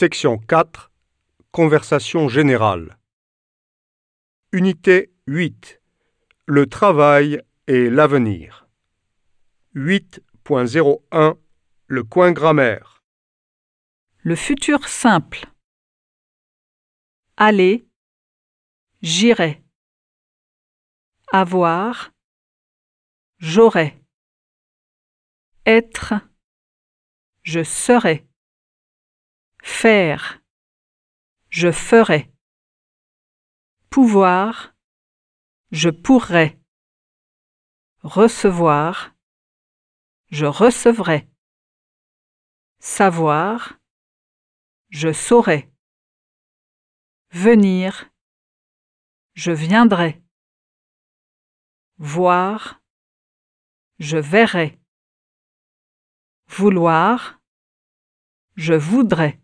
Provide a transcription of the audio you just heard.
Section 4 Conversation générale Unité 8 Le travail et l'avenir 8.01 Le coin grammaire Le futur simple. Aller. J'irai. Avoir. J'aurai. Être. Je serai. Faire. Je ferai. Pouvoir. Je pourrai. Recevoir. Je recevrai. Savoir. Je saurai. Venir. Je viendrai. Voir. Je verrai. Vouloir. Je voudrais.